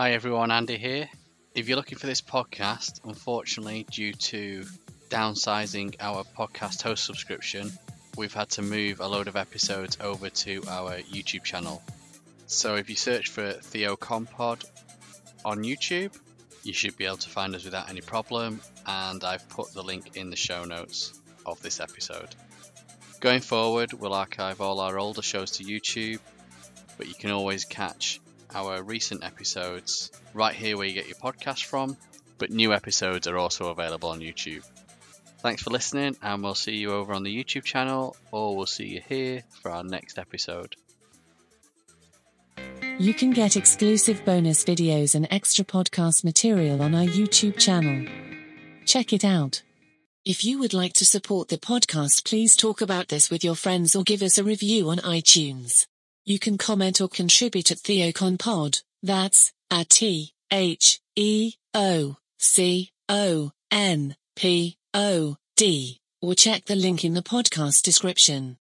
Hi everyone, Andy here. If you're looking for this podcast, unfortunately, due to downsizing our podcast host subscription, we've had to move a load of episodes over to our YouTube channel. So if you search for TheoConPod on YouTube, you should be able to find us without any problem, and I've put the link in the show notes of this episode. Going forward, we'll archive all our older shows to YouTube, but you can always catch our recent episodes right here where you get your podcast from, but new episodes are also available on YouTube. Thanks for listening, and we'll see you over on the YouTube channel, or we'll see you here for our next episode. You can get exclusive bonus videos and extra podcast material on our YouTube channel. Check it out. If you would like to support the podcast, please talk about this with your friends or give us a review on iTunes. You can comment or contribute at TheoConPod. That's at T H E O C O N P O D. Or check the link in the podcast description.